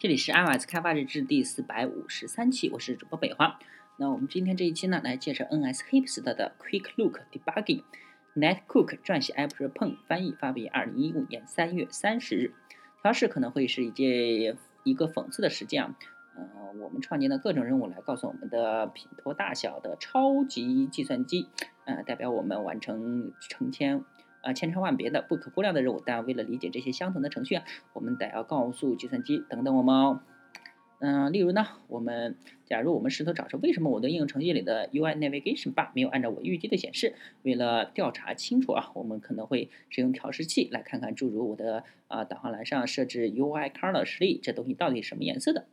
这里是 iOS 开发日志第四百五十三期，我是主播北华。那我们今天这一期呢，来介绍 NS Hipster 的 Quick Look Debugging。Netcook 撰写，April Peng 翻译，发布于二零一五年三月三十日。调试可能会是一件一个讽刺的事件啊。呃，我们创建的各种任务来告诉我们的品托大小的超级计算机，呃，代表我们完成成千。啊，千差万别的不可估量的任务，但为了理解这些相同的程序啊，我们得要告诉计算机等等我们哦。嗯，例如呢，我们假如我们试图找出为什么我的应用程序里的 UI Navigation Bar 没有按照我预计的显示，为了调查清楚啊，我们可能会使用调试器来看看诸如我的啊导航栏上设置 UI Color 实例，这东西到底什么颜色的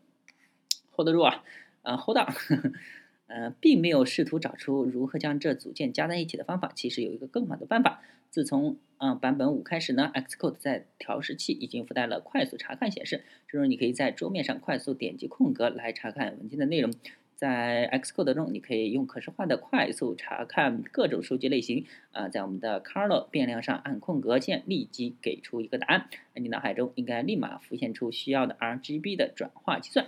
？Hold 住啊，啊 Hold on。呃，并没有试图找出如何将这组件加在一起的方法。其实有一个更好的办法。自从啊版本五开始呢，Xcode 在调试器已经附带了快速查看显示，这时候你可以在桌面上快速点击空格来查看文件的内容。在 Xcode 中，你可以用可视化的快速查看各种数据类型。啊，在我们的 Color 变量上按空格键，立即给出一个答案。你脑海中应该立马浮现出需要的 RGB 的转化计算。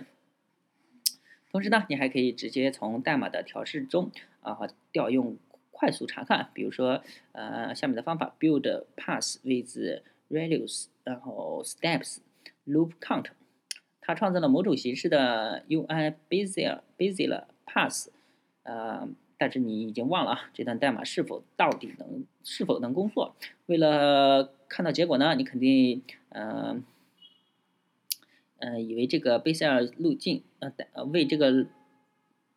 同时呢，你还可以直接从代码的调试中啊调用快速查看，比如说呃下面的方法：build pass with radius，然后 steps loop count。它创造了某种形式的 UI Bezier Bezier pass，呃，但是你已经忘了啊这段代码是否到底能是否能工作。为了看到结果呢，你肯定嗯。嗯，以为这个贝塞尔路径，呃，为这个，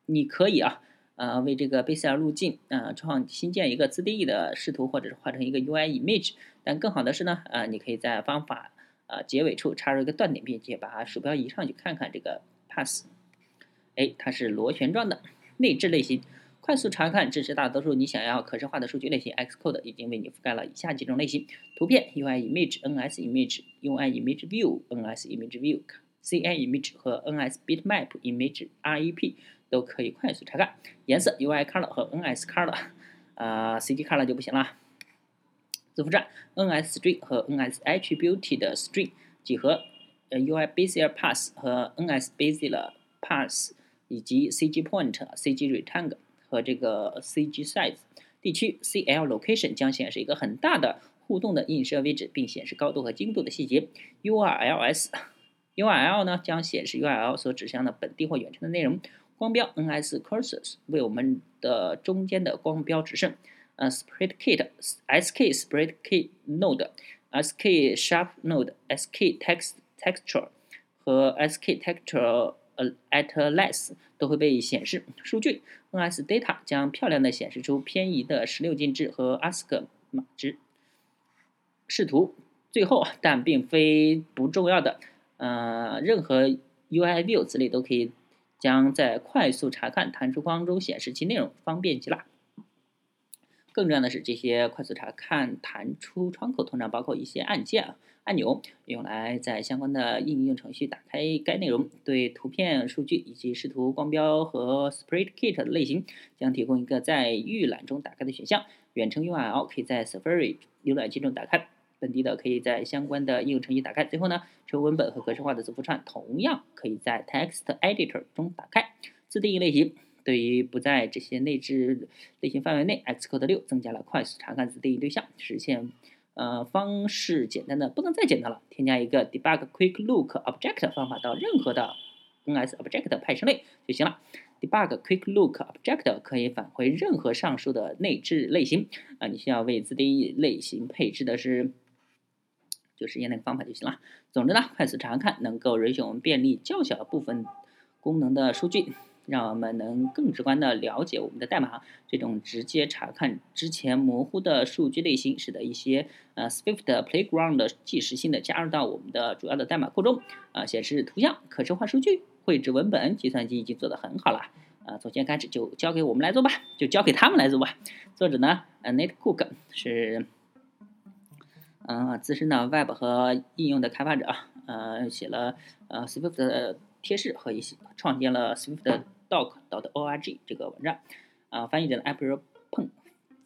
你可以啊，呃，为这个贝塞尔路径，呃，创新建一个自定义的视图，或者是画成一个 UI image。但更好的是呢，啊，你可以在方法啊结尾处插入一个断点，并且把鼠标移上去看看这个 pass。哎，它是螺旋状的内置类型。快速查看支持大多数你想要可视化的数据类型，Xcode 已经为你覆盖了以下几种类型：图片 （UIImage、NSImage）、UIImageView、NSImageView、CIImage 和 NS Bitmap Image REP 都可以快速查看。颜色 UI Color 和 NS Color，啊，CD Color 就不行了。字符串 NS String 和 NS Attributed String 几何，，UI Bezier Pass 和 NS Bezier Pass 以及 CG Point、CG Rectangle。和这个 CG Size 地区 CL Location 将显示一个很大的互动的映射位置，并显示高度和精度的细节。URLs URL 呢将显示 URL 所指向的本地或远程的内容。光标 NS Cursors 为我们的中间的光标指示。呃，SpreadKit SK SpreadKit Node SK Sharp Node SK Text Texture 和 SK Texture 呃，Atlas 都会被显示。数据 NS Data 将漂亮的显示出偏移的十六进制和 ASCII 值。视图最后，但并非不重要的，呃，任何 UI View 子类都可以将在快速查看弹出框中显示其内容，方便极了。更重要的是，这些快速查看弹出窗口通常包括一些按键啊、按钮，用来在相关的应用程序打开该内容。对图片、数据以及视图、光标和 SpreadKit 的类型，将提供一个在预览中打开的选项。远程 URL 可以在 Safari 浏览器中打开，本地的可以在相关的应用程序打开。最后呢，纯文本和格式化的字符串同样可以在 Text Editor 中打开。自定义类型。对于不在这些内置类型范围内，Xcode 六增加了快速查看自定义对象，实现呃方式简单的不能再简单了。添加一个 Debug Quick Look Object 方法到任何的 NS Object 派生类就行了。Debug Quick Look Object 可以返回任何上述的内置类型啊，你需要为自定义类型配置的是就实现那个方法就行了。总之呢，快速查看能够允许我们便利较小部分功能的数据。让我们能更直观的了解我们的代码。这种直接查看之前模糊的数据类型，使得一些呃 Swift Playground 的即时性的加入到我们的主要的代码库中。啊，显示图像、可视化数据、绘制文本，计算机已经做得很好了。啊，从今天开始就交给我们来做吧，就交给他们来做吧。作者呢，呃，Nate Cook 是嗯资深的 Web 和应用的开发者，呃，写了呃 Swift 的贴士和一些创建了 Swift。doc.org 这个网站，啊，翻译者 April Peng，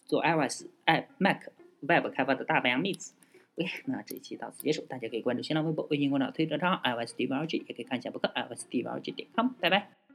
做 iOS、i Mac、Web 开发的大白杨妹子，OK，那这一期到此结束，大家可以关注新浪微博、微信公众号、推特账号 iOS D V R G，也可以看一下博客 iOS D V R G 点 com，拜拜。